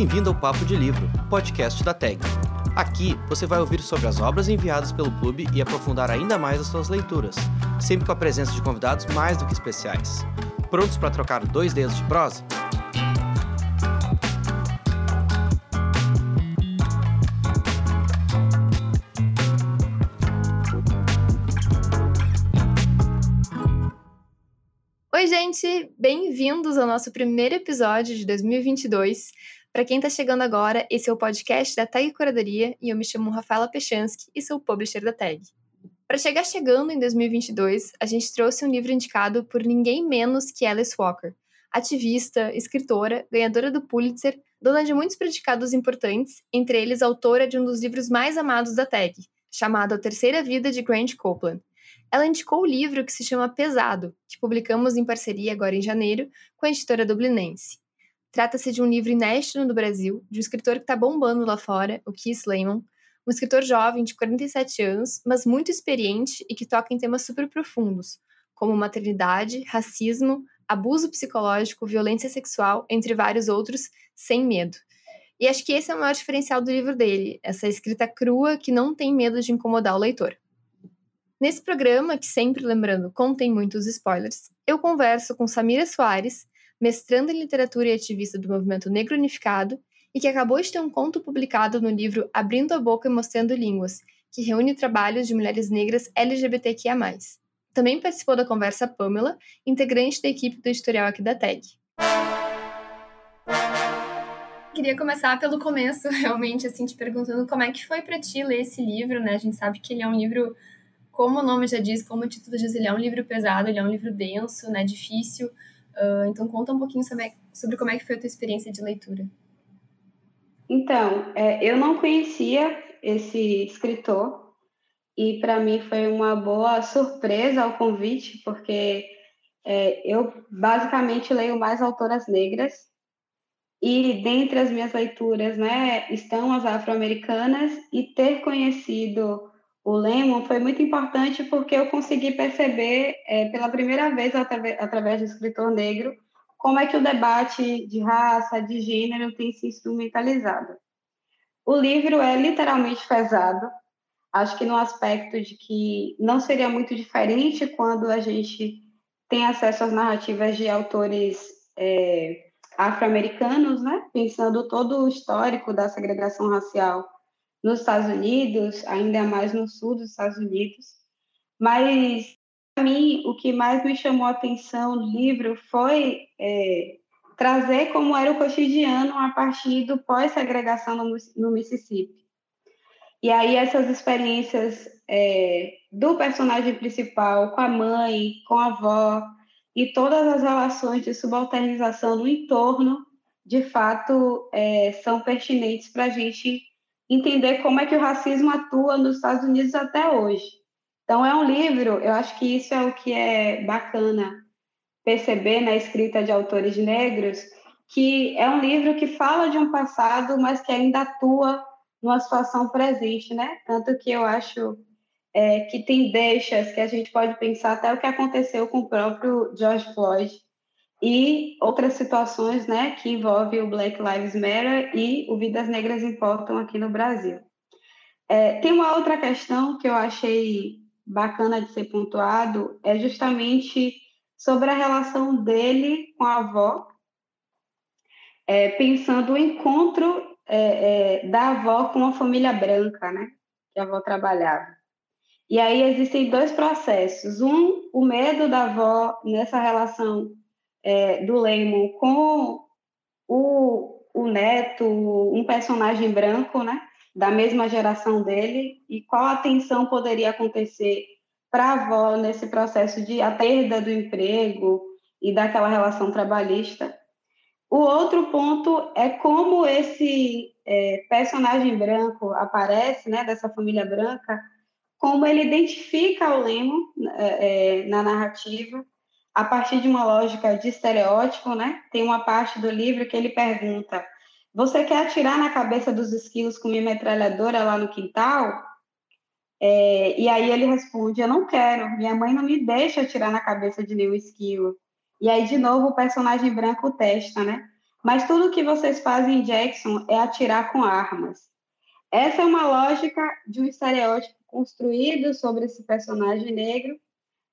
Bem-vindo ao Papo de Livro, podcast da TAG. Aqui você vai ouvir sobre as obras enviadas pelo clube e aprofundar ainda mais as suas leituras, sempre com a presença de convidados mais do que especiais. Prontos para trocar dois dedos de prosa? Oi, gente! Bem-vindos ao nosso primeiro episódio de 2022. Para quem está chegando agora, esse é o podcast da Tag Curadoria e eu me chamo Rafaela Pechansky e sou publisher da Tag. Para chegar chegando em 2022, a gente trouxe um livro indicado por ninguém menos que Alice Walker, ativista, escritora, ganhadora do Pulitzer, dona de muitos predicados importantes, entre eles autora de um dos livros mais amados da Tag, chamado A Terceira Vida de Grant Copeland ela indicou o livro que se chama Pesado, que publicamos em parceria agora em janeiro com a editora dublinense. Trata-se de um livro inédito no Brasil, de um escritor que está bombando lá fora, o Keith Lemon, um escritor jovem de 47 anos, mas muito experiente e que toca em temas super profundos, como maternidade, racismo, abuso psicológico, violência sexual, entre vários outros, sem medo. E acho que esse é o maior diferencial do livro dele, essa escrita crua que não tem medo de incomodar o leitor. Nesse programa, que sempre lembrando contém muitos spoilers, eu converso com Samira Soares, mestranda em literatura e ativista do movimento negro unificado, e que acabou de ter um conto publicado no livro Abrindo a Boca e Mostrando Línguas, que reúne trabalhos de mulheres negras LGBTQIA. Também participou da conversa Pamela, integrante da equipe do editorial aqui da TEG. Queria começar pelo começo, realmente, assim, te perguntando como é que foi para ti ler esse livro, né? A gente sabe que ele é um livro como o nome já diz, como o título diz, ele é um livro pesado, ele é um livro denso, né, difícil. Uh, então conta um pouquinho sobre, sobre como é que foi a tua experiência de leitura. Então, é, eu não conhecia esse escritor e para mim foi uma boa surpresa o convite, porque é, eu basicamente leio mais autoras negras e dentre as minhas leituras, né, estão as afro-americanas e ter conhecido o Lemon foi muito importante porque eu consegui perceber, é, pela primeira vez, através, através do escritor negro, como é que o debate de raça, de gênero tem se instrumentalizado. O livro é literalmente pesado, acho que no aspecto de que não seria muito diferente quando a gente tem acesso às narrativas de autores é, afro-americanos, né? pensando todo o histórico da segregação racial nos Estados Unidos, ainda mais no sul dos Estados Unidos. Mas, para mim, o que mais me chamou a atenção no livro foi é, trazer como era o cotidiano a partir do pós-segregação no, no, Mississippi. E aí, essas experiências é, do personagem principal com a mãe, com a avó, e todas as relações de subalternização no entorno, de fato, é, são pertinentes para a gente entender como é que o racismo atua nos Estados Unidos até hoje. Então, é um livro, eu acho que isso é o que é bacana perceber na escrita de autores negros, que é um livro que fala de um passado, mas que ainda atua numa situação presente, né? Tanto que eu acho é, que tem deixas que a gente pode pensar até o que aconteceu com o próprio George Floyd, e outras situações né, que envolvem o Black Lives Matter e o Vidas Negras Importam aqui no Brasil. É, tem uma outra questão que eu achei bacana de ser pontuado, é justamente sobre a relação dele com a avó, é, pensando o encontro é, é da avó com a família branca, né, que a avó trabalhava. E aí existem dois processos. Um, o medo da avó nessa relação é, do Lemon com o, o neto, um personagem branco, né? Da mesma geração dele, e qual atenção poderia acontecer para a avó nesse processo de a perda do emprego e daquela relação trabalhista. O outro ponto é como esse é, personagem branco aparece, né, dessa família branca, como ele identifica o Lemo é, é, na narrativa a partir de uma lógica de estereótipo, né? Tem uma parte do livro que ele pergunta: Você quer atirar na cabeça dos esquilos com minha metralhadora lá no quintal? É, e aí ele responde: Eu não quero, minha mãe não me deixa atirar na cabeça de nenhum esquilo. E aí, de novo, o personagem branco testa, né? mas tudo que vocês fazem em Jackson é atirar com armas. Essa é uma lógica de um estereótipo construído sobre esse personagem negro,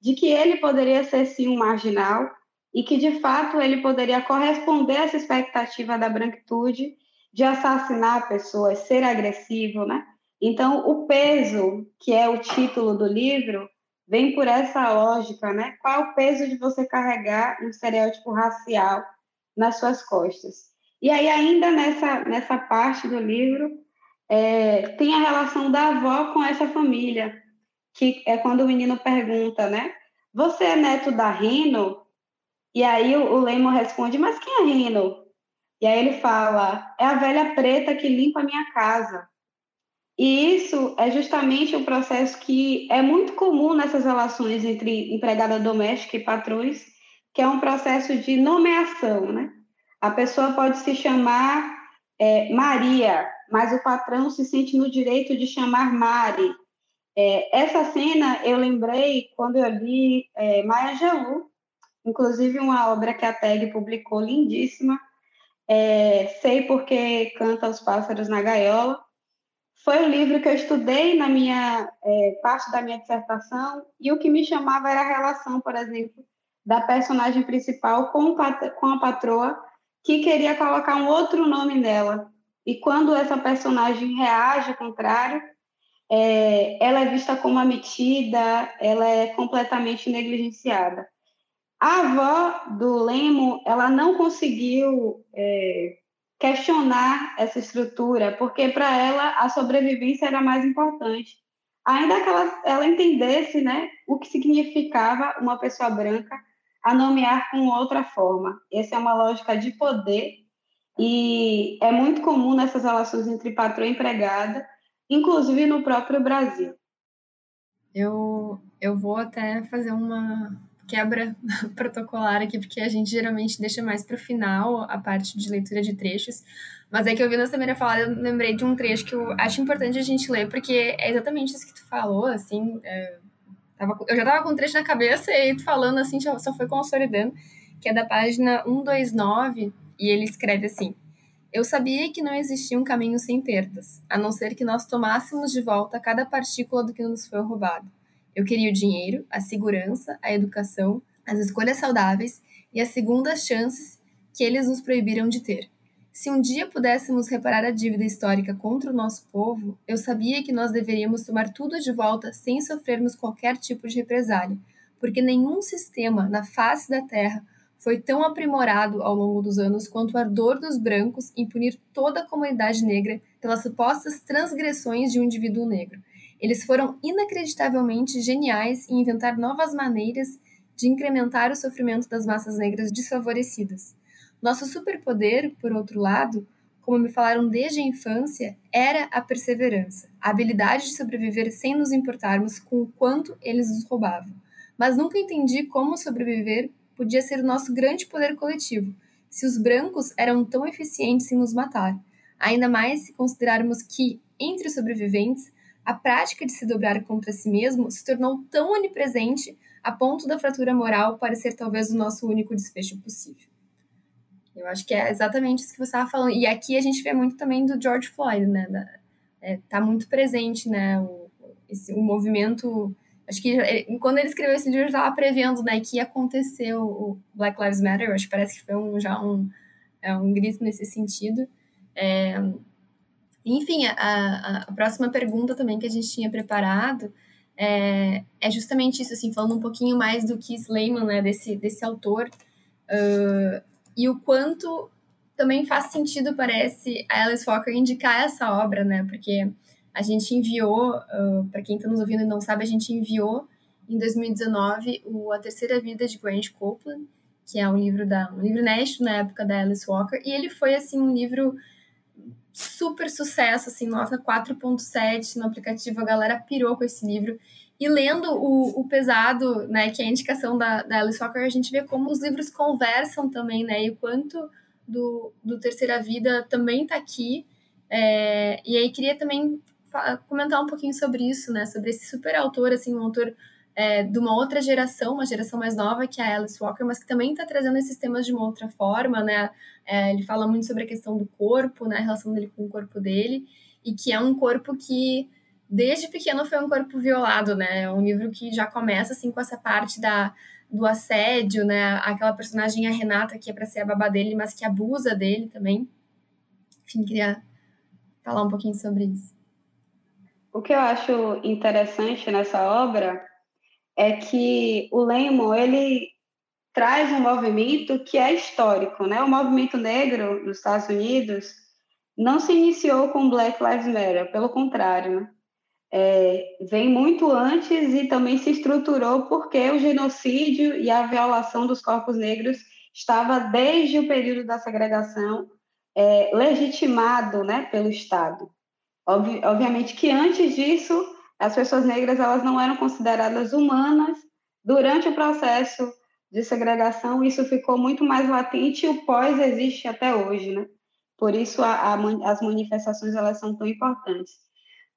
de que ele poderia ser sim um marginal e que de fato ele poderia corresponder a essa expectativa da branquitude de assassinar pessoas, ser agressivo, né? Então, o peso, que é o título do livro, vem por essa lógica, né? Qual é o peso de você carregar um estereótipo racial nas suas costas? E aí, ainda nessa, nessa parte do livro, é, tem a relação da avó com essa família, que é quando o menino pergunta, né? Você é neto da Rino? E aí o, Lemo responde, mas quem é Rino? E aí ele fala, é a velha preta que limpa a minha casa. E isso é justamente um processo que é muito comum nessas relações entre empregada doméstica e patrões, que é um processo de nomeação, né? A pessoa pode se chamar é, Maria, mas o patrão se sente no direito de chamar Mari. É, essa cena eu lembrei quando eu li é, Maya Angelou, inclusive uma obra que a TEG publicou, lindíssima, é, Sei Porque Canta os Pássaros na Gaiola, foi o livro que eu estudei na minha é, parte da minha dissertação e o que me chamava era a relação, por exemplo, da personagem principal com, com a patroa que queria colocar um outro nome nela. E quando essa personagem reage ao contrário, é, ela é vista como ametida, ela é completamente negligenciada. A avó do Lemo, ela não conseguiu é, questionar essa estrutura, porque para ela a sobrevivência era mais importante. Ainda que ela, ela entendesse né, o que significava uma pessoa branca a nomear com outra forma. Essa é uma lógica de poder e é muito comum nessas relações entre patrão e empregada, inclusive no próprio Brasil. Eu, eu vou até fazer uma, quebra protocolar aqui, porque a gente geralmente deixa mais para o final a parte de leitura de trechos. Mas é que eu vi na primeira fala, eu lembrei de um trecho que eu acho importante a gente ler, porque é exatamente isso que tu falou, assim. É, tava, eu já tava com o trecho na cabeça e tu falando assim, só, só foi consolidando, que é da página 129, e ele escreve assim. Eu sabia que não existia um caminho sem perdas, a não ser que nós tomássemos de volta cada partícula do que nos foi roubado. Eu queria o dinheiro, a segurança, a educação, as escolhas saudáveis e as segundas chances que eles nos proibiram de ter. Se um dia pudéssemos reparar a dívida histórica contra o nosso povo, eu sabia que nós deveríamos tomar tudo de volta sem sofrermos qualquer tipo de represália, porque nenhum sistema na face da Terra foi tão aprimorado ao longo dos anos quanto o ardor dos brancos em punir toda a comunidade negra pelas supostas transgressões de um indivíduo negro, eles foram inacreditavelmente geniais em inventar novas maneiras de incrementar o sofrimento das massas negras desfavorecidas. Nosso superpoder, por outro lado, como me falaram desde a infância, era a perseverança, a habilidade de sobreviver sem nos importarmos com o quanto eles nos roubavam. Mas nunca entendi como sobreviver podia ser o nosso grande poder coletivo, se os brancos eram tão eficientes em nos matar. Ainda mais se considerarmos que, entre os sobreviventes, a prática de se dobrar contra si mesmo se tornou tão onipresente a ponto da fratura moral parecer talvez o nosso único desfecho possível. Eu acho que é exatamente isso que você estava falando. E aqui a gente vê muito também do George Floyd, né? Da, é, tá muito presente, né? O, esse, o movimento. Acho que ele, quando ele escreveu esse livro, estava prevendo né, que ia acontecer o, Black Lives Matter. Acho que parece que foi um, já um, é, um grito nesse sentido. É, enfim, a, a, próxima pergunta também que a gente tinha preparado é, é justamente isso, assim, falando um pouquinho mais do Keith Lehman, né, desse, desse autor, uh, e o quanto também faz sentido, parece, a Alice Walker indicar essa obra, né, porque a gente enviou, uh, para quem está nos ouvindo e não sabe, a gente enviou em 2019 o A Terceira Vida de Grant Copeland, que é um livro da um livro inédito na época da Alice Walker, e ele foi assim um livro super sucesso, assim, nota 4.7 no aplicativo, a galera pirou com esse livro. E lendo o, o Pesado, né, que é a indicação da, da Alice Walker, a gente vê como os livros conversam também, né, e o quanto do, do Terceira Vida também está aqui. É, e aí queria também comentar um pouquinho sobre isso, né, sobre esse super autor, assim, um autor é, de uma outra geração, uma geração mais nova que é a Alice Walker, mas que também está trazendo esses temas de uma outra forma, né? É, ele fala muito sobre a questão do corpo, né? A relação dele com o corpo dele, e que é um corpo que desde pequeno foi um corpo violado, né? É um livro que já começa assim com essa parte da do assédio, né? Aquela personagem a Renata que é para ser a babá dele, mas que abusa dele também. Enfim, queria falar um pouquinho sobre isso. O que eu acho interessante nessa obra é que o Lemon ele traz um movimento que é histórico, né? O movimento negro nos Estados Unidos não se iniciou com Black Lives Matter, pelo contrário, né? é, vem muito antes e também se estruturou porque o genocídio e a violação dos corpos negros estava desde o período da segregação é, legitimado, né, pelo Estado. Obvi obviamente que antes disso as pessoas negras elas não eram consideradas humanas durante o processo de segregação isso ficou muito mais latente e o pós existe até hoje, né? Por isso a, a, as manifestações elas são tão importantes.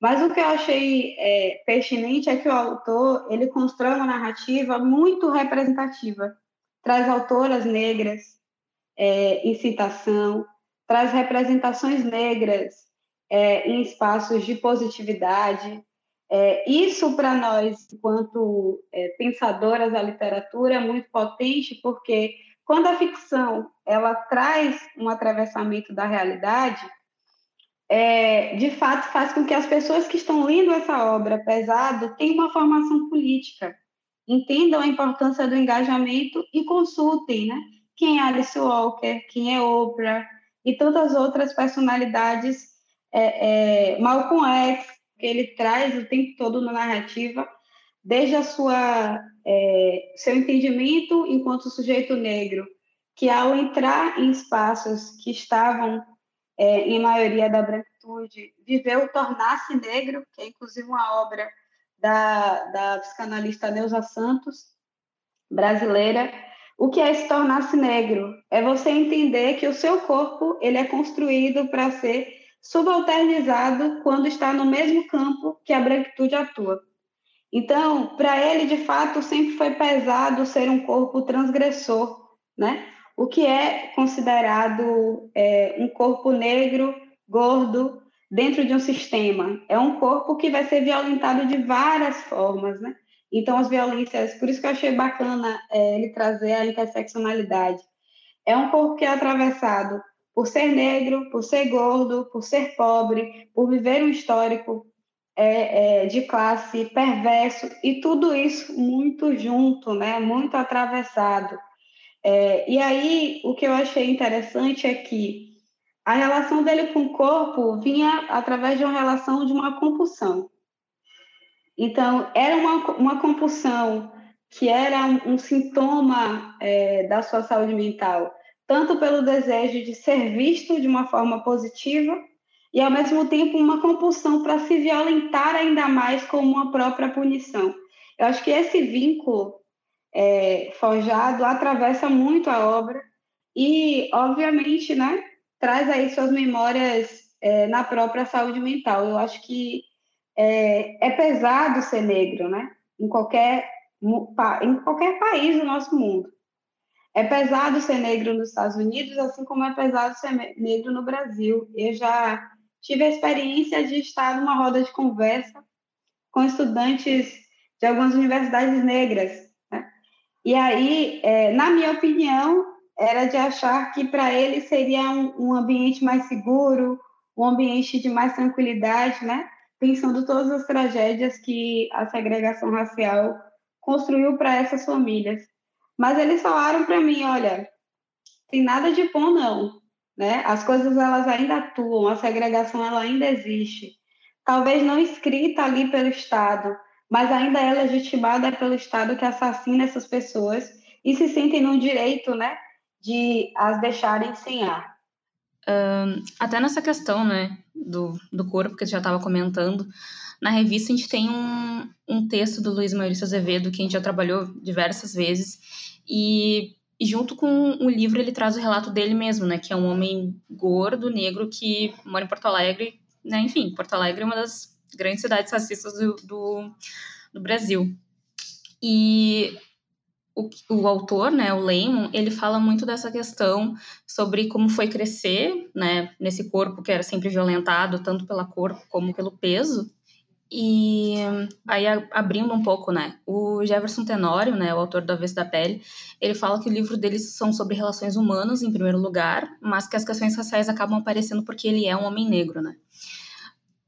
Mas o que eu achei é, pertinente é que o autor ele constrói uma narrativa muito representativa, traz autoras negras é, em citação, traz representações negras é, em espaços de positividade. É, isso para nós, enquanto é, pensadoras da literatura, é muito potente, porque quando a ficção ela traz um atravessamento da realidade, é, de fato faz com que as pessoas que estão lendo essa obra pesado tenham uma formação política, entendam a importância do engajamento e consultem, né? Quem é Alice Walker, quem é Oprah e tantas outras personalidades, é, é, Malcolm X, que ele traz o tempo todo na narrativa, desde a sua é, seu entendimento enquanto sujeito negro, que ao entrar em espaços que estavam é, em maioria da branquitude, viveu tornar-se negro, que é inclusive uma obra da, da psicanalista Neuza Santos, brasileira. O que é se tornar-se negro? É você entender que o seu corpo ele é construído para ser subalternizado quando está no mesmo campo que a branquitude atua. Então, para ele, de fato, sempre foi pesado ser um corpo transgressor, né? o que é considerado é, um corpo negro, gordo, dentro de um sistema. É um corpo que vai ser violentado de várias formas, né? Então, as violências, por isso que eu achei bacana é, ele trazer a interseccionalidade. É um corpo que é atravessado por ser negro, por ser gordo, por ser pobre, por viver um histórico é, é, de classe perverso, e tudo isso muito junto, né? muito atravessado. É, e aí, o que eu achei interessante é que a relação dele com o corpo vinha através de uma relação de uma compulsão. Então, era uma, uma compulsão que era um, sintoma é, da sua saúde mental, tanto pelo desejo de ser visto de uma forma positiva e, ao mesmo tempo, uma compulsão para se violentar ainda mais como uma própria punição. Eu acho que esse vínculo é, forjado atravessa muito a obra e, obviamente, né, traz aí suas memórias é, na própria saúde mental. Eu acho que é, é, pesado ser negro, né? Em qualquer, em qualquer país do nosso mundo. É pesado ser negro nos Estados Unidos, assim como é pesado ser negro no Brasil. Eu já tive a experiência de estar numa roda de conversa com estudantes de algumas universidades negras e aí, é, na minha opinião, era de achar que para ele seria um, um, ambiente mais seguro, um ambiente de mais tranquilidade, né? Pensando todas as tragédias que a segregação racial construiu para essas famílias. Mas eles falaram para mim, olha, tem nada de bom não, né? As coisas elas ainda atuam, a segregação ela ainda existe. Talvez não escrita ali pelo Estado, mas ainda é legitimada pelo Estado que assassina essas pessoas e se sentem no direito, né, de as deixarem sem ar. Até nessa questão, né, do, do corpo que você já estava comentando, na revista a gente tem um, um texto do Luiz Maurício Azevedo que a gente já trabalhou diversas vezes e, e junto com o livro ele traz o relato dele mesmo, né, que é um homem gordo, negro que mora em Porto Alegre, né, enfim, Porto Alegre é uma das grandes cidades racistas do, do, do Brasil. E o, o autor, né, o Lehman, ele fala muito dessa questão sobre como foi crescer, né, nesse corpo que era sempre violentado, tanto pela cor como pelo peso. E aí, abrindo um pouco, né, o Jefferson Tenório, né, o autor do Avesso da Pele, ele fala que o livro deles são sobre relações humanas, em primeiro lugar, mas que as questões raciais acabam aparecendo porque ele é um homem negro, né.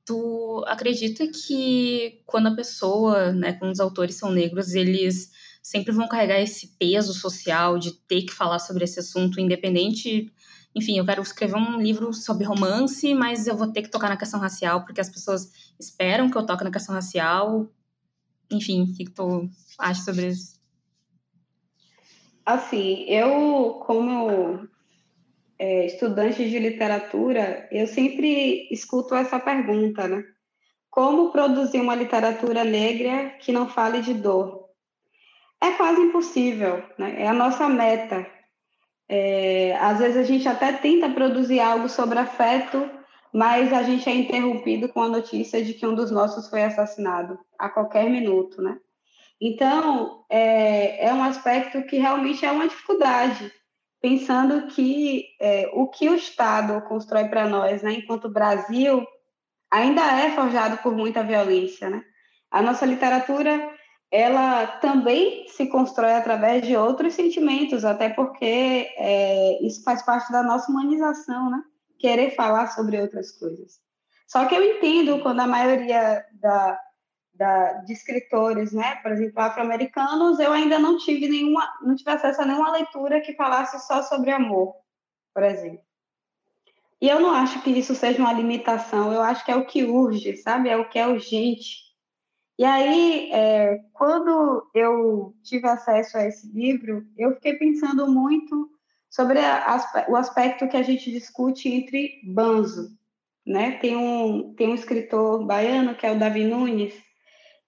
Tu acredita que quando a pessoa, né, quando os autores são negros, eles sempre vão carregar esse peso social de ter que falar sobre esse assunto, independente. Enfim, eu quero escrever um livro sobre romance, mas eu vou ter que tocar na questão racial, porque as pessoas esperam que eu toque na questão racial. Enfim, o que, que tu acha sobre isso? Assim, eu, como é, estudante de literatura, eu sempre escuto essa pergunta, né? Como produzir uma literatura negra que não fale de dor? é quase impossível, né? é a nossa meta. É, às vezes a gente até tenta produzir algo sobre afeto, mas a gente é interrompido com a notícia de que um dos nossos foi assassinado a qualquer minuto, né? Então, é, é um aspecto que realmente é uma dificuldade, pensando que é, o que o Estado constrói para nós, né, enquanto Brasil, ainda é forjado por muita violência, né? A nossa literatura ela também se constrói através de outros sentimentos, até porque é, isso faz parte da nossa humanização, né? Querer falar sobre outras coisas. Só que eu entendo quando a maioria da, da, de escritores, né, por exemplo, afro-americanos, eu ainda não tive nenhuma, não tive acesso a nenhuma leitura que falasse só sobre amor, por exemplo. E eu não acho que isso seja uma limitação, eu acho que é o que urge, sabe? É o que é urgente e aí, é, quando eu tive acesso a esse livro, eu fiquei pensando muito sobre a, o aspecto que a gente discute entre banzo. Né? Tem, um, tem um escritor baiano, que é o Davi Nunes,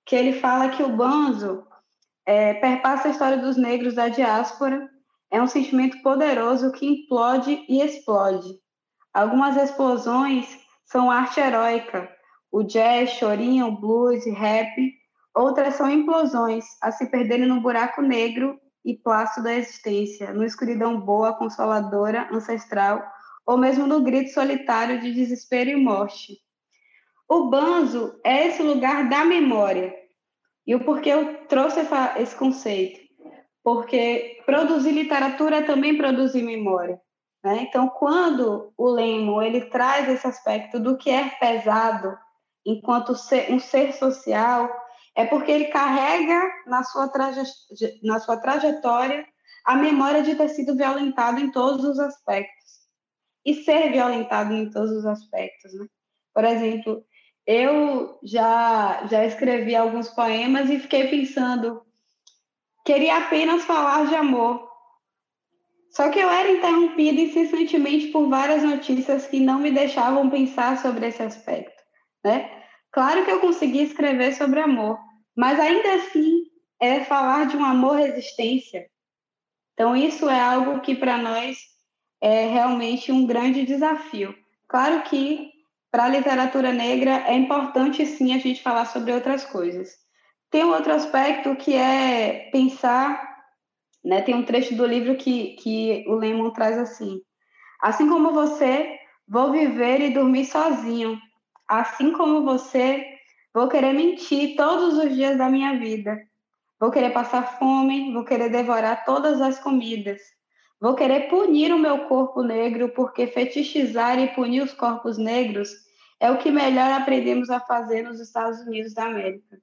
que ele fala que o banzo é, perpassa a história dos negros da diáspora, é um sentimento poderoso que implode e explode. Algumas explosões são arte heróica, o jazz, chorinho, blues, rap. Outras são implosões, a se perderem no buraco negro e plástico da existência, no escuridão boa, consoladora, ancestral, ou mesmo no grito solitário de desespero e morte. O banzo é esse lugar da memória. E o porquê eu trouxe esse conceito? Porque produzir literatura é também produzir memória. Né? Então, quando o Lemo ele traz esse aspecto do que é pesado, enquanto ser, um ser social, é porque ele carrega na sua, traje, na sua trajetória a memória de ter sido violentado em todos os aspectos. E ser violentado em todos os aspectos. Né? Por exemplo, eu já, já escrevi alguns poemas e fiquei pensando, queria apenas falar de amor. Só que eu era interrompida incessantemente por várias notícias que não me deixavam pensar sobre esse aspecto né? Claro que eu consegui escrever sobre amor, mas ainda assim é falar de um amor-resistência. Então, isso é algo que para nós é realmente um grande desafio. Claro que para a literatura negra é importante sim a gente falar sobre outras coisas. Tem um outro aspecto que é pensar, né? Tem um trecho do livro que, que o Lemon traz assim: assim como você, vou viver e dormir sozinho, assim como você, vou querer mentir todos os dias da minha vida. Vou querer passar fome, vou querer devorar todas as comidas. Vou querer punir o meu corpo negro, porque fetichizar e punir os corpos negros é o que melhor aprendemos a fazer nos Estados Unidos da América.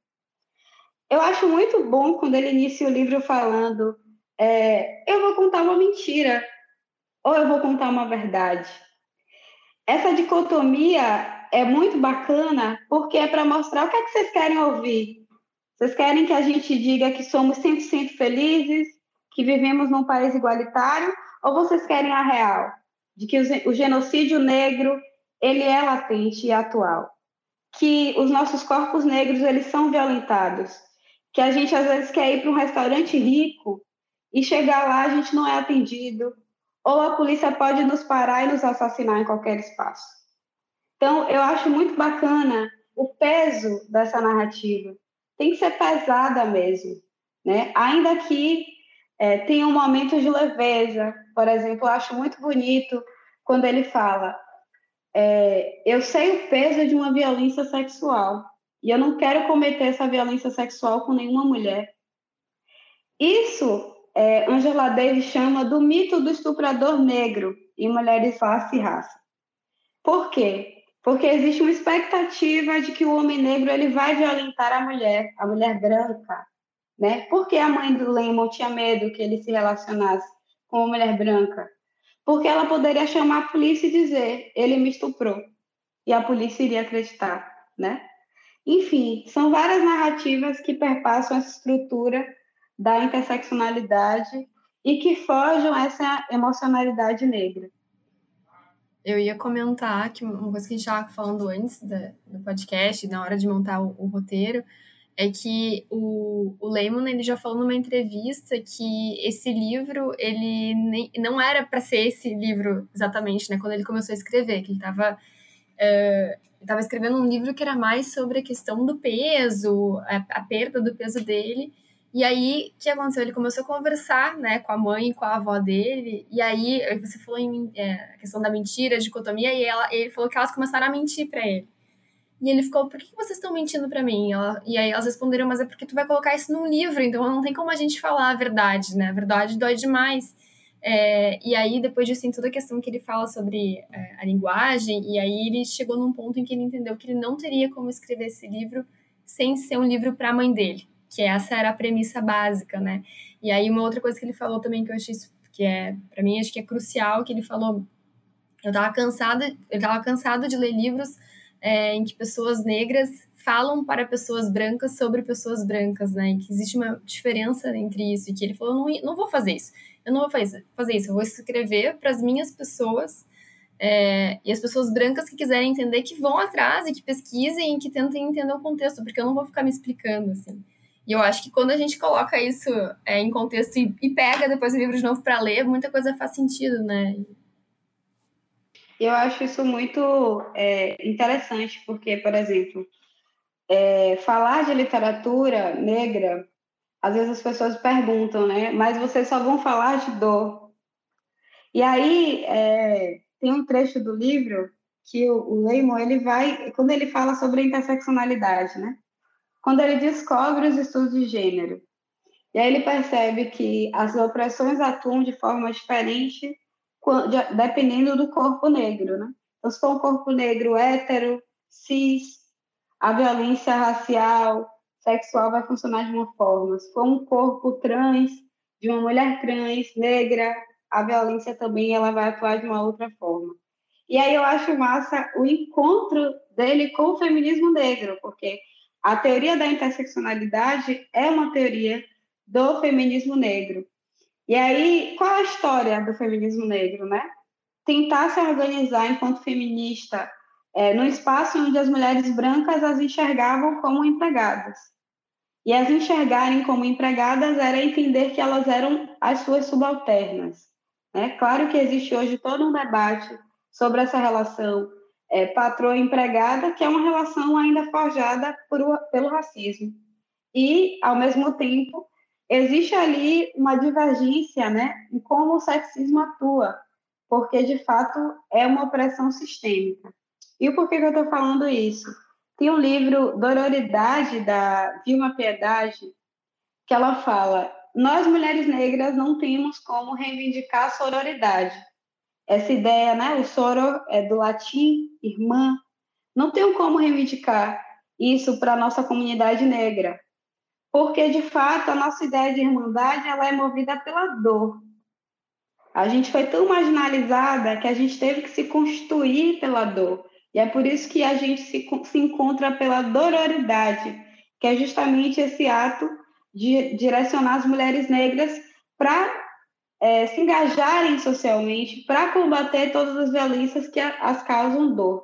Eu acho muito bom quando ele inicia o livro falando: é, eu vou contar uma mentira ou eu vou contar uma verdade. Essa dicotomia é muito bacana porque é para mostrar o que é que vocês querem ouvir. Vocês querem que a gente diga que somos 100% felizes, que vivemos num país igualitário, ou vocês querem a real? De que o genocídio negro, ele é latente e atual. Que os nossos corpos negros, eles são violentados. Que a gente, às vezes, quer ir para um restaurante rico e chegar lá a gente não é atendido, ou a polícia pode nos parar e nos assassinar em qualquer espaço. Então, eu acho muito bacana o peso dessa narrativa. Tem que ser pesada mesmo. né? Ainda que é, tenha um momento de leveza, por exemplo, eu acho muito bonito quando ele fala: é, eu sei o peso de uma violência sexual e eu não quero cometer essa violência sexual com nenhuma mulher. Isso é, Angela Davis chama do mito do estuprador negro em Mulheres, Face e Raça. Por quê? Porque existe uma expectativa de que o homem negro ele vai violentar a mulher, a mulher branca, né? Porque a mãe do Lemon tinha medo que ele se relacionasse com uma mulher branca? Porque ela poderia chamar a polícia e dizer: ele me estuprou. E a polícia iria acreditar, né? Enfim, são várias narrativas que perpassam essa estrutura da interseccionalidade e que fogem essa emocionalidade negra. Eu ia comentar que uma coisa que a gente estava falando antes do podcast, na hora de montar o, o roteiro, é que o, o Lehman ele já falou numa entrevista que esse livro ele nem, não era para ser esse livro exatamente, né? Quando ele começou a escrever, que ele estava uh, estava escrevendo um livro que era mais sobre a questão do peso, a, a perda do peso dele. E aí, o que aconteceu? Ele começou a conversar, né, com a mãe e com a avó dele. E aí, você falou em é, questão da mentira, dicotomia, e ela, ele falou que elas começaram a mentir para ele. E ele ficou, por que vocês estão mentindo para mim? E aí elas responderam, mas é porque tu vai colocar isso num livro, então não tem como a gente falar a verdade, né? A verdade dói demais. É, e aí, depois disso, tem toda a questão que ele fala sobre é, a linguagem, e aí ele chegou num ponto em que ele entendeu que ele não teria como escrever esse livro sem ser um livro para a mãe dele, que essa era a premissa básica, né? E aí, uma outra coisa que ele falou também que eu achei que é, para mim, acho que é crucial, que ele falou, eu tava cansada, eu tava cansado de ler livros é, em que pessoas negras falam para pessoas brancas sobre pessoas brancas, né? E que existe uma diferença entre isso. E que ele falou: não, não vou fazer isso. Eu não vou fazer, fazer isso. Eu vou escrever para as minhas pessoas é, e as pessoas brancas que quiserem entender que vão atrás e que pesquisem e que tentem entender o contexto, porque eu não vou ficar me explicando, assim. E eu acho que quando a gente coloca isso é, em contexto e, e, pega depois o livro de novo para ler, muita coisa faz sentido, né? Eu acho isso muito é, interessante, porque, por exemplo, é, falar de literatura negra, às vezes as pessoas perguntam, né? Mas vocês só vão falar de dor. E aí é, tem um trecho do livro que o, o Lehman, ele vai, quando ele fala sobre a interseccionalidade, né? Quando ele descobre os estudos de gênero. E aí ele percebe que as opressões atuam de forma diferente dependendo do corpo negro, né? Então, se for um corpo negro hétero, cis, a violência racial, sexual vai funcionar de uma forma. Se for um corpo trans, de uma mulher trans, negra, a violência também ela vai atuar de uma outra forma. E aí eu acho massa o encontro dele com o feminismo negro, porque a teoria da interseccionalidade é uma teoria do feminismo negro. E aí, qual a história do feminismo negro, né? Tentar se organizar enquanto feminista é, no espaço onde as mulheres brancas as enxergavam como empregadas. E as enxergarem como empregadas era entender que elas eram as suas subalternas. Né? Claro que existe hoje todo um debate sobre essa relação é, patroa-empregada, que é uma relação ainda forjada por, pelo racismo. E, ao mesmo tempo, existe ali uma divergência né, em como o sexismo atua, porque, de fato, é uma opressão sistêmica. E por que, que eu estou falando isso? Tem um livro, Dororidade, da Vilma Piedade, que ela fala: nós, mulheres negras, não temos como reivindicar a sororidade. Essa ideia, né? O soro é do latim, irmã. Não tenho como reivindicar isso para a nossa comunidade negra, porque de fato a nossa ideia de irmandade ela é movida pela dor. A gente foi tão marginalizada que a gente teve que se constituir pela dor. E é por isso que a gente se, se encontra pela dororidade, que é justamente esse ato de direcionar as mulheres negras para é, se engajarem socialmente, para combater todas as violências que as causam dor.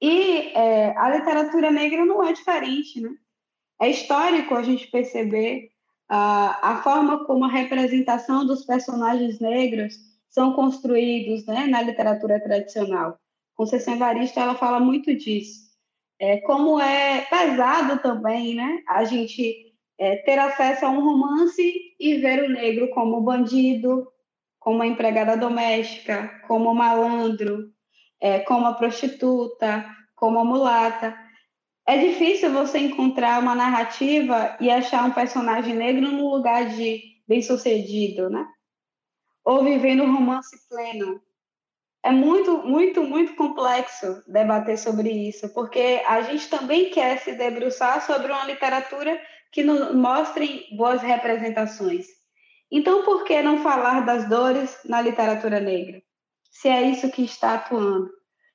E é, a literatura negra não é diferente, né? É histórico a gente perceber a, a forma como a representação dos personagens negros são construídos né, na literatura tradicional. Conceição Evaristo ela fala muito disso. É, como é pesado também, né? A gente é, ter acesso a um romance e ver o negro como bandido, como empregada doméstica, como malandro, é, como prostituta, como mulata. É difícil você encontrar uma narrativa e achar um personagem negro no lugar de bem-sucedido, né? Ou vivendo um romance pleno. É muito, muito, muito complexo debater sobre isso, porque a gente também quer se debruçar sobre uma literatura que nos mostrem boas representações. Então, por que não falar das dores na literatura negra? Se é isso que está atuando.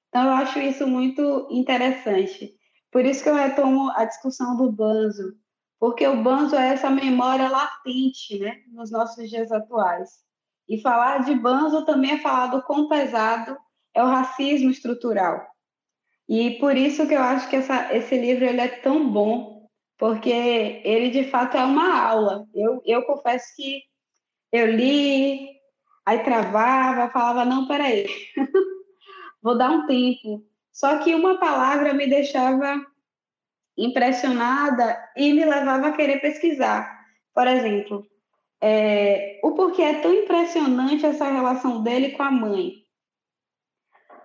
Então, eu acho isso muito interessante. Por isso que eu retomo a discussão do Banzo, porque o Banzo é essa memória latente né, nos nossos dias atuais. E falar de Banzo também é falar do quão pesado é o racismo estrutural. E por isso que eu acho que essa, esse livro ele é tão bom, porque ele de fato é uma aula. Eu, eu confesso que eu li, aí travava, falava, não, peraí, vou dar um tempo. Só que uma palavra me deixava impressionada e me levava a querer pesquisar. Por exemplo, é, o porquê é tão impressionante essa relação dele com a mãe.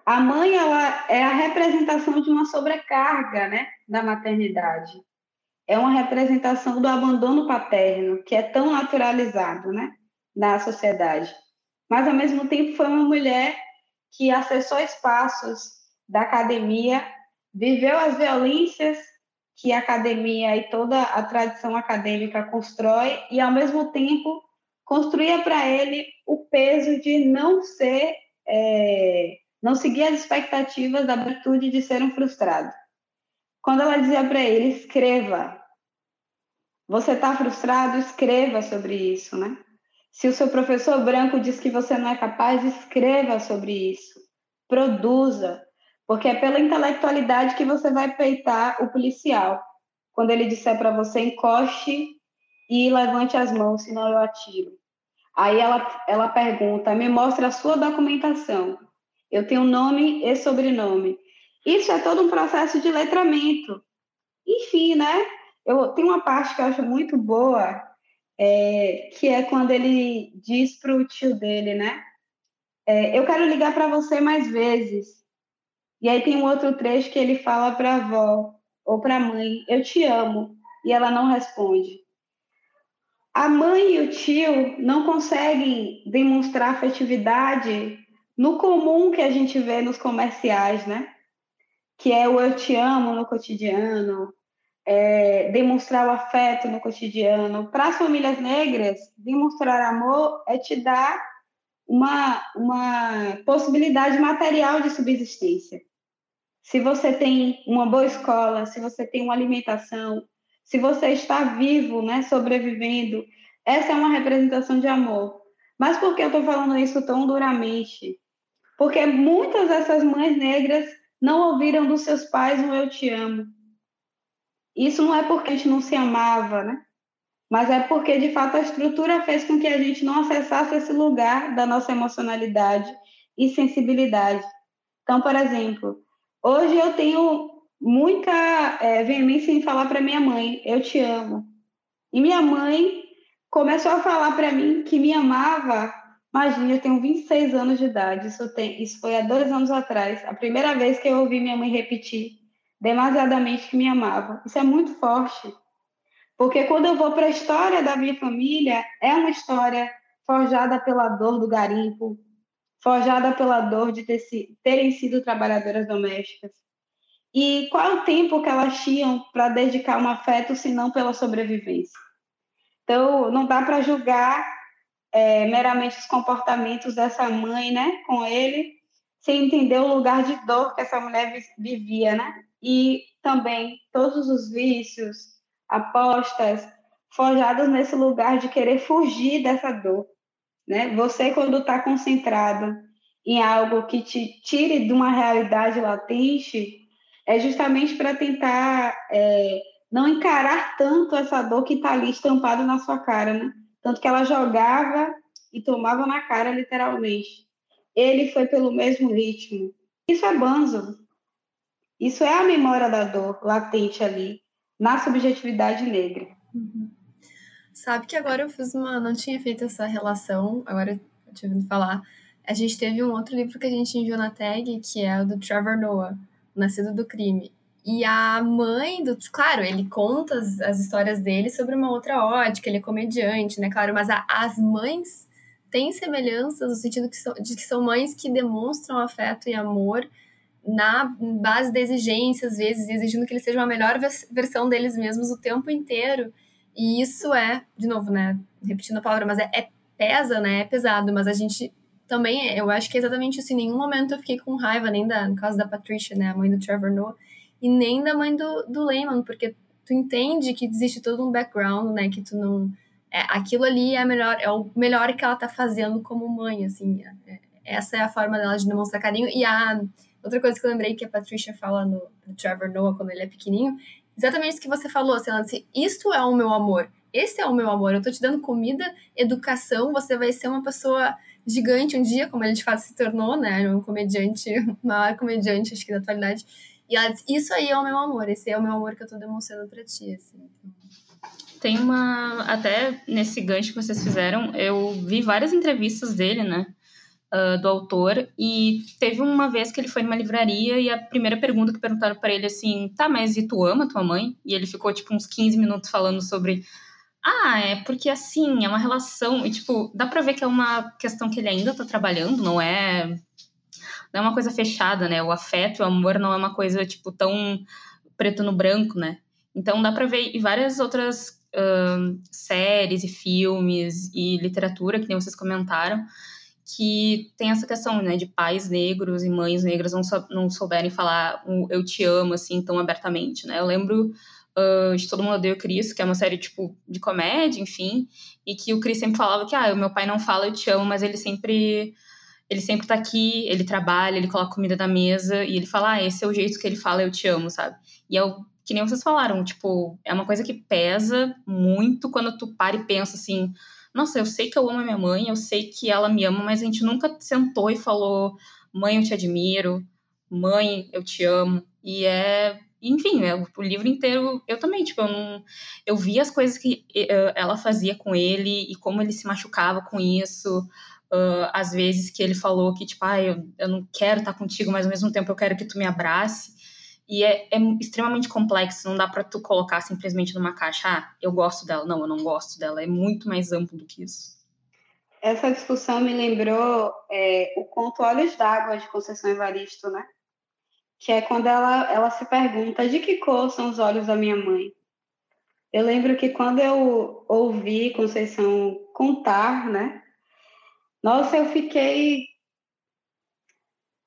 A mãe ela é a representação de uma sobrecarga né, da maternidade é uma representação do abandono paterno, que é tão naturalizado né, na sociedade. Mas, ao mesmo tempo, foi uma mulher que acessou espaços da academia, viveu as violências que a academia e toda a tradição acadêmica constrói, e, ao mesmo tempo, construía para ele o peso de não ser, é, não seguir as expectativas da virtude de ser um frustrado. Quando ela dizia para ele, escreva, você está frustrado? Escreva sobre isso, né? Se o seu professor branco diz que você não é capaz, escreva sobre isso. Produza, porque é pela intelectualidade que você vai peitar o policial. Quando ele disser para você encoste e levante as mãos, senão eu atiro. Aí ela, ela pergunta: me mostra a sua documentação. Eu tenho nome e sobrenome. Isso é todo um processo de letramento. Enfim, né? Eu tem uma parte que eu acho muito boa, é, que é quando ele diz para o tio dele, né? É, eu quero ligar para você mais vezes. E aí tem um outro trecho que ele fala para a avó ou para a mãe, eu te amo, e ela não responde. A mãe e o tio não conseguem demonstrar afetividade no comum que a gente vê nos comerciais, né? Que é o eu te amo no cotidiano, é, demonstrar o afeto no cotidiano. Para as famílias negras, demonstrar amor é te dar uma, uma possibilidade material de subsistência. Se você tem uma boa escola, se você tem uma alimentação, se você está vivo, né, sobrevivendo, essa é uma representação de amor. Mas por que eu estou falando isso tão duramente? Porque muitas dessas mães negras não ouviram dos seus pais um eu te amo isso não é porque a gente não se amava, né? Mas é porque, de fato, a estrutura fez com que a gente não acessasse esse lugar da nossa emocionalidade e sensibilidade. Então, por exemplo, hoje eu tenho muita é, veemência em falar para minha mãe, eu te amo. E minha mãe começou a falar para mim que me amava. Imagina, eu tenho 26 anos de idade, isso, tem, isso foi há dois anos atrás, a primeira vez que eu ouvi minha mãe repetir demasiadamente que me amava. Isso é muito forte. Porque quando eu vou para a história da minha família, é uma história forjada pela dor do garimpo, forjada pela dor de ter terem sido trabalhadoras domésticas. E qual é o tempo que elas tinham para dedicar um afeto, se não pela sobrevivência? Então, não dá para julgar é, meramente os comportamentos dessa mãe, né, com ele, sem entender o lugar de dor que essa mulher vivia, né? E também todos os vícios, apostas, forjados nesse lugar de querer fugir dessa dor. Né? Você, quando está concentrado em algo que te tire de uma realidade latente, é justamente para tentar é, não encarar tanto essa dor que está ali estampada na sua cara, né? Tanto que ela jogava e tomava na cara, literalmente. Ele foi pelo mesmo ritmo. Isso é banzo, isso é a memória da dor latente ali, na subjetividade negra. Uhum. Sabe que agora eu fiz uma. Não tinha feito essa relação, agora eu te ouvindo falar. A gente teve um outro livro que a gente enviou na tag, que é o do Trevor Noah, Nascido do Crime. E a mãe do. Claro, ele conta as, as histórias dele sobre uma outra ótica, ele é comediante, né? Claro, mas a, as mães têm semelhanças no sentido que são, de que são mães que demonstram afeto e amor na base da exigência, às vezes, exigindo que eles sejam a melhor versão deles mesmos o tempo inteiro. E isso é, de novo, né, repetindo a palavra, mas é, é pesa, né, é pesado, mas a gente também, eu acho que é exatamente isso, em nenhum momento eu fiquei com raiva, nem da, no caso da Patricia, né, a mãe do Trevor Noah, e nem da mãe do, do Lehman, porque tu entende que existe todo um background, né, que tu não... É, aquilo ali é, melhor, é o melhor que ela tá fazendo como mãe, assim, é, essa é a forma dela de demonstrar carinho, e a... Outra coisa que eu lembrei que a Patricia fala no, no Trevor Noah quando ele é pequenininho exatamente isso que você falou, Celance. Isto é o meu amor. Esse é o meu amor. Eu tô te dando comida, educação, você vai ser uma pessoa gigante um dia, como ele de fato se tornou, né? Um comediante, maior comediante, acho que da atualidade. E ela disse, isso aí é o meu amor, esse é o meu amor que eu tô demonstrando pra ti, assim. Tem uma. Até nesse gancho que vocês fizeram, eu vi várias entrevistas dele, né? Uh, do autor. E teve uma vez que ele foi numa livraria e a primeira pergunta que perguntaram para ele assim: tá, mas e tu ama tua mãe? E ele ficou tipo uns 15 minutos falando sobre. Ah, é porque assim, é uma relação. E tipo, dá pra ver que é uma questão que ele ainda tá trabalhando, não é. Não é uma coisa fechada, né? O afeto, o amor não é uma coisa, tipo, tão preto no branco, né? Então dá pra ver e várias outras uh, séries e filmes e literatura, que nem vocês comentaram, que tem essa questão, né, de pais negros e mães negras não, sou, não souberem falar eu te amo, assim, tão abertamente, né? Eu lembro uh, de Todo Mundo Odeia o Chris, que é uma série, tipo, de comédia, enfim, e que o Chris sempre falava que, ah, o meu pai não fala eu te amo, mas ele sempre... Ele sempre tá aqui, ele trabalha, ele coloca comida na mesa, e ele fala, ah, esse é o jeito que ele fala eu te amo, sabe? E é o que nem vocês falaram, tipo, é uma coisa que pesa muito quando tu para e pensa assim nossa, eu sei que eu amo a minha mãe, eu sei que ela me ama, mas a gente nunca sentou e falou, mãe, eu te admiro, mãe, eu te amo. E é, enfim, é, o livro inteiro, eu também, tipo, eu não, eu vi as coisas que uh, ela fazia com ele e como ele se machucava com isso. Uh, às vezes que ele falou que, tipo, ah, eu, eu não quero estar contigo, mas ao mesmo tempo eu quero que tu me abrace. E é, é extremamente complexo, não dá para tu colocar simplesmente numa caixa, ah, eu gosto dela. Não, eu não gosto dela. É muito mais amplo do que isso. Essa discussão me lembrou é, o conto Olhos d'Água de Conceição Evaristo, né? Que é quando ela, ela se pergunta de que cor são os olhos da minha mãe. Eu lembro que quando eu ouvi Conceição contar, né? Nossa, eu fiquei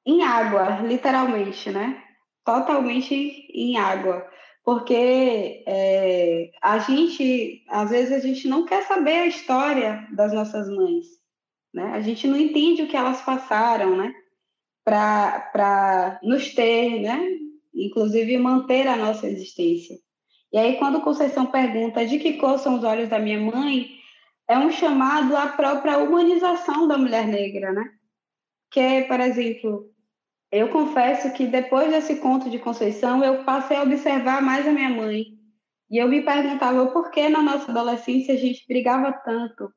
em água, literalmente, né? Totalmente em água, porque é, a gente, às vezes, a gente não quer saber a história das nossas mães, né? A gente não entende o que elas passaram, né? Para nos ter, né? Inclusive manter a nossa existência. E aí, quando Conceição pergunta de que cor são os olhos da minha mãe, é um chamado à própria humanização da mulher negra, né? Que, por exemplo, eu confesso que depois desse conto de Conceição, eu passei a observar mais a minha mãe. E eu me perguntava por que na nossa adolescência a gente brigava tanto.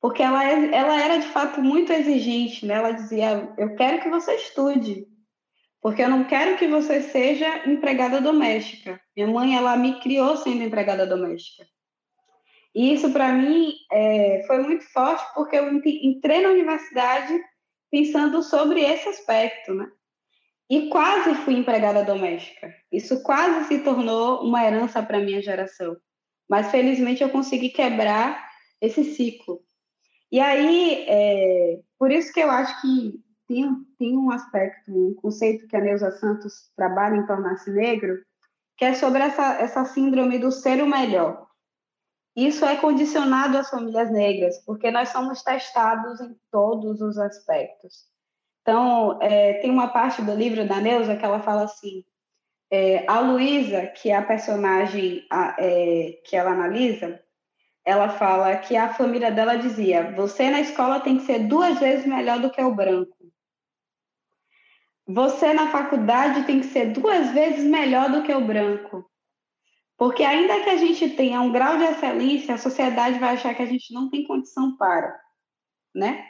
Porque ela, ela era de fato muito exigente, né? Ela dizia: Eu quero que você estude, porque eu não quero que você seja empregada doméstica. Minha mãe, ela me criou sendo empregada doméstica. E isso, para mim, é, foi muito forte, porque eu entrei na universidade pensando sobre esse aspecto, né? E quase fui empregada doméstica. Isso quase se tornou uma herança para minha geração. Mas felizmente eu consegui quebrar esse ciclo. E aí, é, por isso que eu acho que tem, tem um aspecto, um conceito que a Neuza Santos trabalha em Tornar-se Negro, que é sobre essa, essa síndrome do ser o melhor. Isso é condicionado às famílias negras, porque nós somos testados em todos os aspectos. Então, é, tem uma parte do livro da Neuza que ela fala assim: é, a Luísa, que é a personagem a, é, que ela analisa, ela fala que a família dela dizia: você na escola tem que ser duas vezes melhor do que o branco. Você na faculdade tem que ser duas vezes melhor do que o branco. Porque ainda que a gente tenha um grau de excelência, a sociedade vai achar que a gente não tem condição para, né?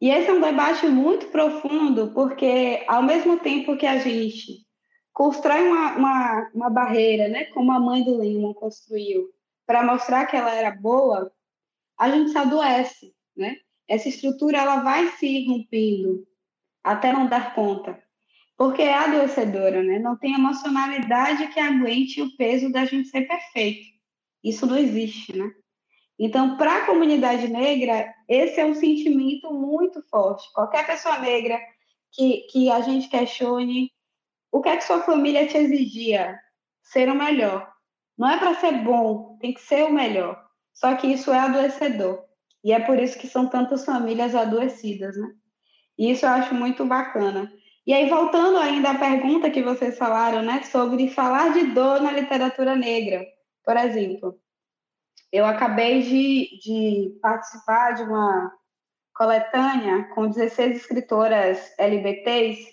E esse é um debate muito profundo, porque ao mesmo tempo que a gente constrói uma, uma, uma barreira, né, como a mãe do Lehman construiu, para mostrar que ela era boa, a gente se adoece, né? Essa estrutura ela vai se rompendo até não dar conta, porque é adoecedora, né? Não tem emocionalidade que aguente o peso da gente ser perfeito. Isso não existe, né? Então, para a comunidade negra, esse é um sentimento muito forte. Qualquer pessoa negra que, que a gente questione, o que é que sua família te exigia? Ser o melhor. Não é para ser bom, tem que ser o melhor. Só que isso é adoecedor. E é por isso que são tantas famílias adoecidas, né? E isso eu acho muito bacana. E aí, voltando ainda à pergunta que vocês falaram, né, sobre falar de dor na literatura negra, por exemplo. Eu acabei de, de participar de uma coletânea com 16 escritoras LBTs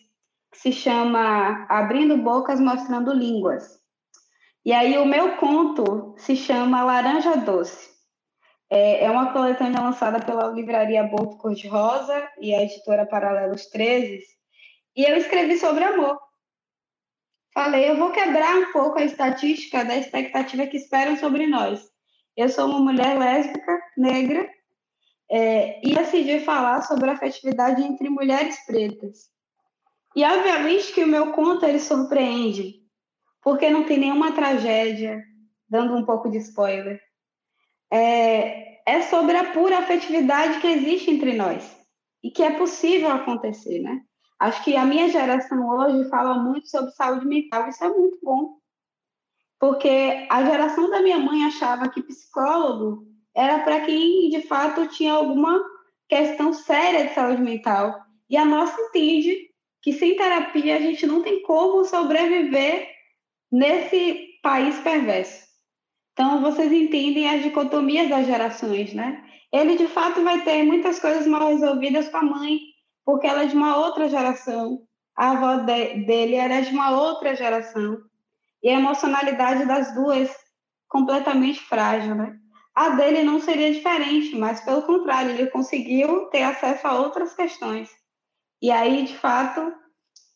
que se chama Abrindo Bocas Mostrando Línguas. E aí o meu conto se chama Laranja Doce. É, é uma coletânea lançada pela livraria Boto Cor-de-Rosa e a editora Paralelos 13. E eu escrevi sobre amor. Falei, eu vou quebrar um pouco a estatística da expectativa que esperam sobre nós. Eu sou uma mulher lésbica, negra, é, e decidi falar sobre a afetividade entre mulheres pretas. E obviamente que o meu conto ele surpreende, porque não tem nenhuma tragédia, dando um pouco de spoiler é, é sobre a pura afetividade que existe entre nós e que é possível acontecer, né? Acho que a minha geração hoje fala muito sobre saúde mental, isso é muito bom. Porque a geração da minha mãe achava que psicólogo era para quem de fato tinha alguma questão séria de saúde mental. E a nossa entende que sem terapia a gente não tem como sobreviver nesse país perverso. Então, vocês entendem as dicotomias das gerações, né? Ele, de fato, vai ter muitas coisas mal resolvidas com a mãe, porque ela é de uma outra geração. A avó de, dele era de uma outra geração. E a emocionalidade das duas completamente frágil, né? A dele não seria diferente, mas, pelo contrário, ele conseguiu ter acesso a outras questões. E aí, de fato,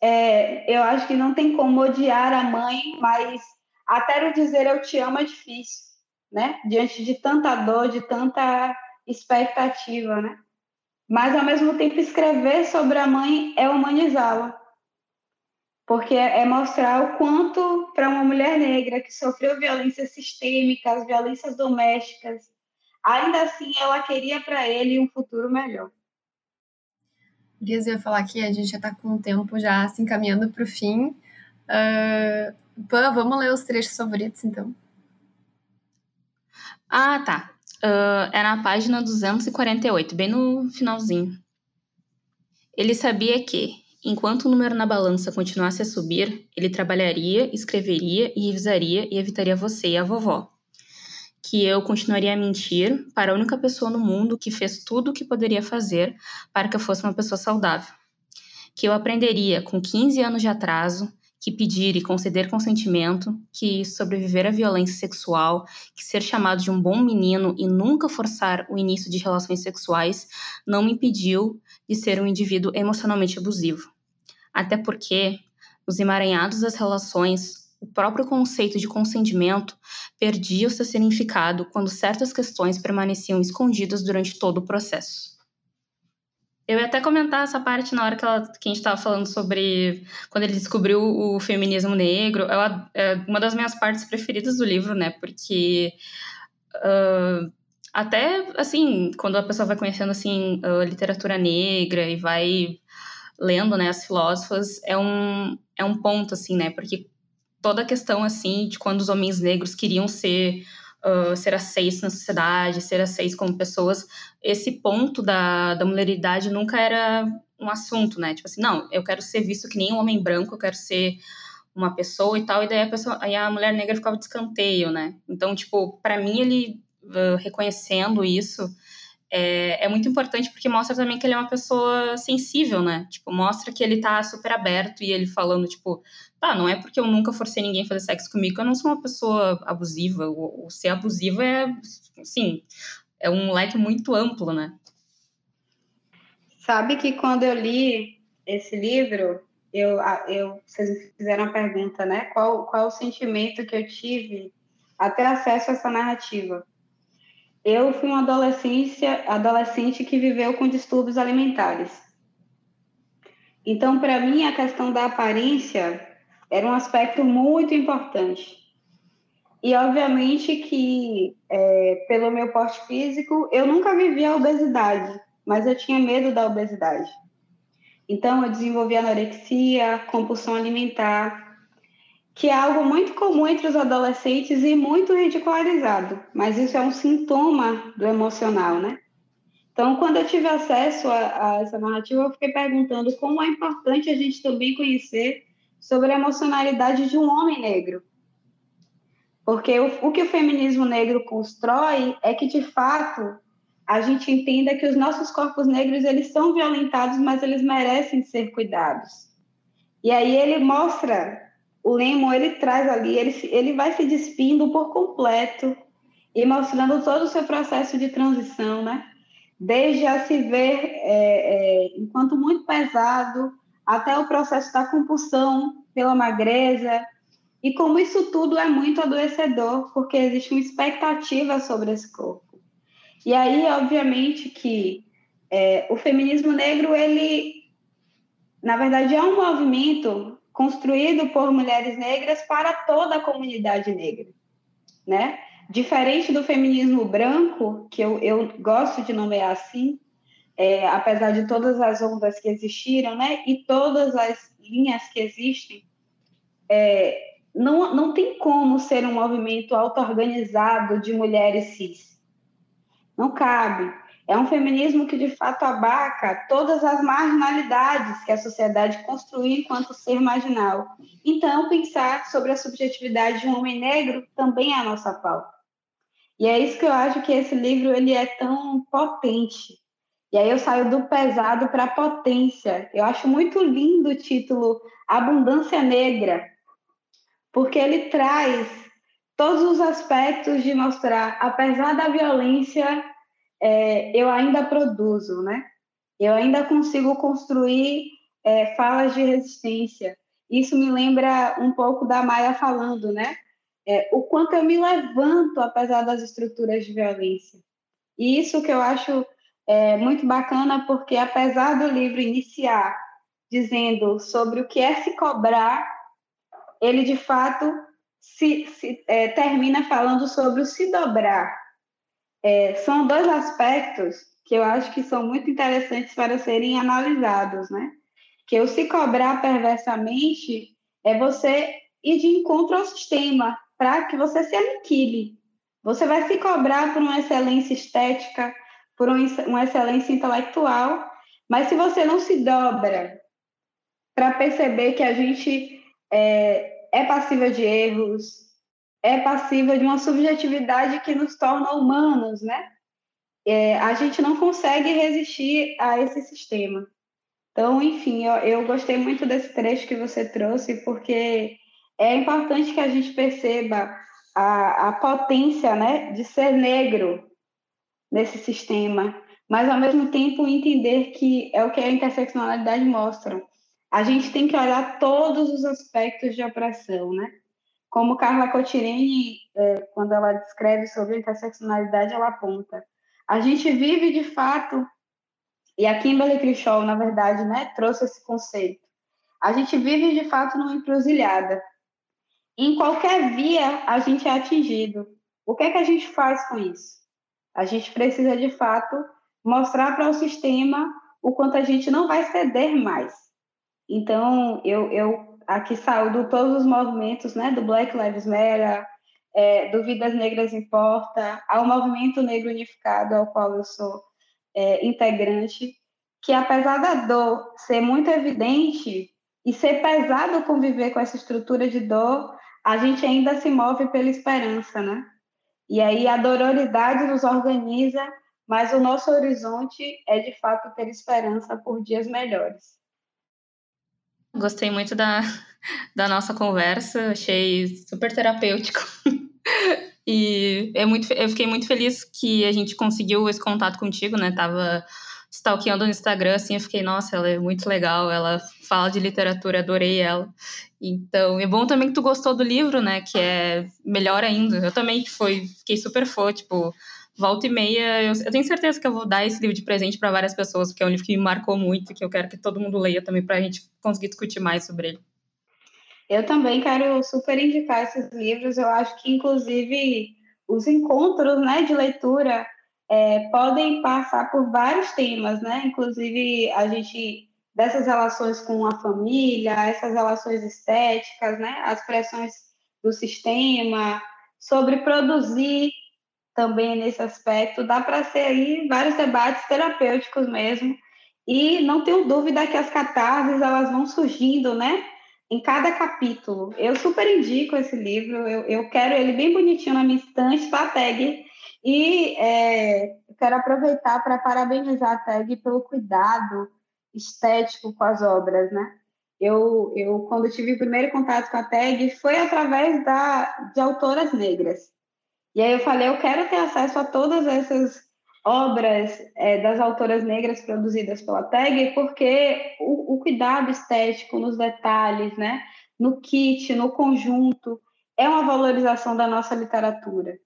é, eu acho que não tem como odiar a mãe, mas até o dizer eu te amo é difícil, né? Diante de tanta dor, de tanta expectativa, né? Mas ao mesmo tempo escrever sobre a mãe é humanizá-la. Porque é mostrar o quanto para uma mulher negra que sofreu violências sistêmicas, violências domésticas, ainda assim ela queria para ele um futuro melhor. Liz, eu ia falar que a gente já está com o tempo já se encaminhando para o fim. Uh, Pan, vamos ler os trechos favoritos, então. Ah, tá. Uh, é na página 248, bem no finalzinho. Ele sabia que, enquanto o número na balança continuasse a subir, ele trabalharia, escreveria e revisaria e evitaria você e a vovó. Que eu continuaria a mentir para a única pessoa no mundo que fez tudo o que poderia fazer para que eu fosse uma pessoa saudável. Que eu aprenderia, com 15 anos de atraso, que pedir e conceder consentimento, que sobreviver à violência sexual, que ser chamado de um bom menino e nunca forçar o início de relações sexuais não me impediu de ser um indivíduo emocionalmente abusivo. Até porque, nos emaranhados das relações, o próprio conceito de consentimento perdia o seu significado quando certas questões permaneciam escondidas durante todo o processo. Eu ia até comentar essa parte na hora que, ela, que a gente estava falando sobre quando ele descobriu o feminismo negro. Ela, é uma das minhas partes preferidas do livro, né? Porque uh, até, assim, quando a pessoa vai conhecendo, assim, a literatura negra e vai lendo, né, as filósofas, é um, é um ponto, assim, né? Porque toda a questão, assim, de quando os homens negros queriam ser ser aceitos na sociedade, ser aceitos como pessoas, esse ponto da, da mulheridade nunca era um assunto, né? Tipo assim, não, eu quero ser visto que nem um homem branco, eu quero ser uma pessoa e tal, e daí a, pessoa, aí a mulher negra ficava de escanteio, né? Então, tipo, para mim, ele uh, reconhecendo isso, é, é, muito importante porque mostra também que ele é uma pessoa sensível, né? Tipo, mostra que ele tá super aberto e ele falando, tipo, tá, não é porque eu nunca forcei ninguém a fazer sexo comigo, eu não sou uma pessoa abusiva. O, o ser abusivo é, assim, é um leque muito amplo, né? Sabe que quando eu li esse livro, eu, eu, vocês fizeram a pergunta, né? Qual, qual o sentimento que eu tive a ter acesso a essa narrativa? Eu fui uma adolescência, adolescente que viveu com distúrbios alimentares. Então, para mim, a questão da aparência era um aspecto muito importante. E, obviamente, que é, pelo meu porte físico, eu nunca vivi a obesidade, mas eu tinha medo da obesidade. Então, eu desenvolvi anorexia, compulsão alimentar, que é algo muito comum entre os adolescentes e muito ridicularizado, mas isso é um sintoma do emocional, né? Então, quando eu tive acesso a, a, essa narrativa, eu fiquei perguntando como é importante a gente também conhecer sobre a emocionalidade de um homem negro. Porque o, o que o feminismo negro constrói é que, de fato, a gente entenda que os nossos corpos negros eles são violentados, mas eles merecem ser cuidados. E aí ele mostra o Lemo ele traz ali, ele, ele vai se despindo por completo e mostrando todo o seu processo de transição, né? Desde a se ver é, é, enquanto muito pesado, até o processo da compulsão pela magreza, e como isso tudo é muito adoecedor, porque existe uma expectativa sobre esse corpo. E aí, obviamente, que é, o feminismo negro, ele, na verdade, é um movimento construído por mulheres negras para toda a comunidade negra, né? Diferente do feminismo branco, que eu, eu gosto de nomear assim, é, apesar de todas as ondas que existiram, né? E todas as linhas que existem, é, não, não tem como ser um movimento auto-organizado de mulheres cis. Não cabe. É um feminismo que, de fato, abarca todas as marginalidades que a sociedade construiu enquanto ser marginal. Então, pensar sobre a subjetividade de um homem negro também é a nossa pauta. E é isso que eu acho que esse livro ele é tão potente. E aí eu saio do pesado para a potência. Eu acho muito lindo o título Abundância Negra, porque ele traz todos os aspectos de mostrar, apesar da violência é, eu ainda produzo, né? Eu ainda consigo construir é, falas de resistência. Isso me lembra um pouco da Maia falando, né? É, o quanto eu me levanto apesar das estruturas de violência. E isso que eu acho é, muito bacana, porque apesar do livro iniciar dizendo sobre o que é se cobrar, ele de fato se, se é, termina falando sobre o se dobrar, é, são dois aspectos que eu acho que são muito interessantes para serem analisados, né? Que o se cobrar perversamente é você ir de encontro ao sistema para que você se aniquile. Você vai se cobrar por uma excelência estética, por uma excelência intelectual, mas se você não se dobra para perceber que a gente é, é passível de erros, é passível de uma subjetividade que nos torna humanos, né? É, a gente não consegue resistir a esse sistema. Então, enfim, eu, eu gostei muito desse trecho que você trouxe, porque é importante que a gente perceba a, a potência né, de ser negro nesse sistema, mas ao mesmo tempo entender que é o que a interseccionalidade mostra. A gente tem que olhar todos os aspectos de opressão, né? Como Carla Cotirene, é, quando ela descreve sobre a interseccionalidade, ela aponta. A gente vive de fato, e a Kimberly Crenshaw, na verdade, né, trouxe esse conceito. A gente vive de fato numa encruzilhada. Em qualquer via, a gente é atingido. O que é que a gente faz com isso? A gente precisa, de fato, mostrar para o sistema o quanto a gente não vai ceder mais. Então, eu, eu aqui saúdo todos os movimentos, né, do Black Lives Matter, é, do Vidas Negras Importa, ao Movimento Negro Unificado, ao qual eu sou é, integrante, que apesar da dor ser muito evidente e ser pesado conviver com essa estrutura de dor, a gente ainda se move pela esperança, né? E aí a dororidade nos organiza mas o nosso horizonte é de fato ter esperança por dias melhores. Gostei muito da, da nossa conversa, achei super terapêutico. e é muito, eu fiquei muito feliz que a gente conseguiu esse contato contigo, né? Tava stalkeando no Instagram, assim, eu fiquei, nossa, ela é muito legal, ela fala de literatura, adorei ela. Então, é bom também que tu gostou do livro, né, que é melhor ainda. Eu também foi, fiquei super fã, tipo, volta e meia, eu, eu tenho certeza que eu vou dar esse livro de presente para várias pessoas, porque é um livro que me marcou muito, que eu quero que todo mundo leia também para a gente conseguir discutir mais sobre ele. Eu também quero super indicar esses livros, eu acho que, inclusive, os encontros, né, de leitura é, podem passar por vários temas, né? Inclusive a gente dessas relações com a família, essas relações estéticas, né? As pressões do sistema, sobre produzir também nesse aspecto, dá para ser aí vários debates terapêuticos mesmo. E não tenho dúvida que as catarses elas vão surgindo, né? Em cada capítulo. Eu super indico esse livro, eu, eu quero ele bem bonitinho na minha estante, tá, Tag? E é, quero aproveitar para parabenizar a TAG pelo cuidado estético com as obras, né? Eu, eu quando tive o primeiro contato com a TAG, foi através da, de autoras negras. E aí eu falei, eu quero ter acesso a todas essas obras é, das autoras negras produzidas pela TAG, porque o, o cuidado estético nos detalhes, né? No kit, no conjunto, é uma valorização da nossa literatura.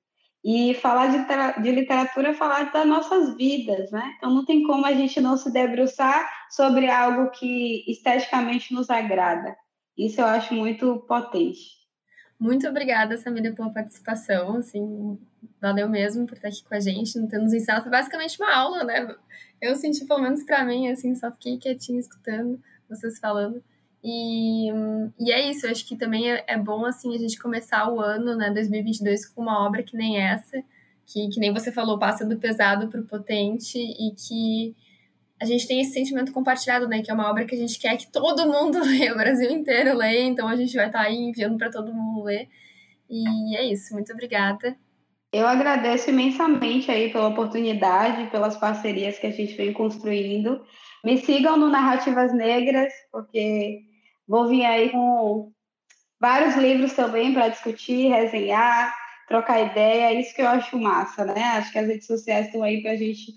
E falar de, de literatura é falar das nossas vidas, né? Então não tem como a gente não se debruçar sobre algo que esteticamente nos agrada. Isso eu acho muito potente. Muito obrigada, Samira, pela participação. Assim, valeu mesmo por estar aqui com a gente, não nos ensinado. Foi basicamente uma aula, né? Eu senti, pelo menos para mim, assim, só fiquei quietinha escutando vocês falando. E, e é isso, eu acho que também é, é, bom assim a gente começar o ano, né, 2022, com uma obra que nem essa, que, que nem você falou, passa do pesado para o potente e que a gente tem esse sentimento compartilhado, né, que é uma obra que a gente quer que todo mundo leia, o Brasil inteiro leia, então a gente vai estar tá aí enviando para todo mundo ler. E é isso, muito obrigada. Eu agradeço imensamente aí pela oportunidade, pelas parcerias que a gente vem construindo. Me sigam no Narrativas Negras, porque vou vir aí com vários livros também para discutir, resenhar, trocar ideia. É isso que eu acho massa, né? Acho que as redes sociais estão aí para a gente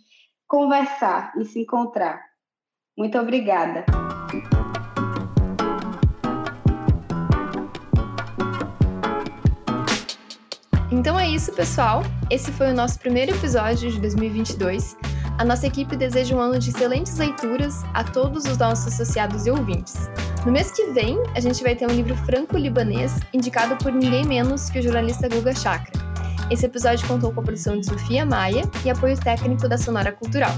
conversar e se encontrar. Muito obrigada. Então é isso, pessoal. Esse foi o nosso primeiro episódio de 2022. A nossa equipe deseja um ano de excelentes leituras a todos os nossos associados e ouvintes. No mês que vem, a gente vai ter um livro franco-libanês indicado por ninguém menos que o jornalista Guga Chakra. Esse episódio contou com a produção de Sofia Maia e apoio técnico da Sonora Cultural.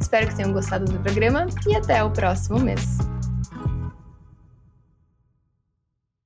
Espero que tenham gostado do programa e até o próximo mês.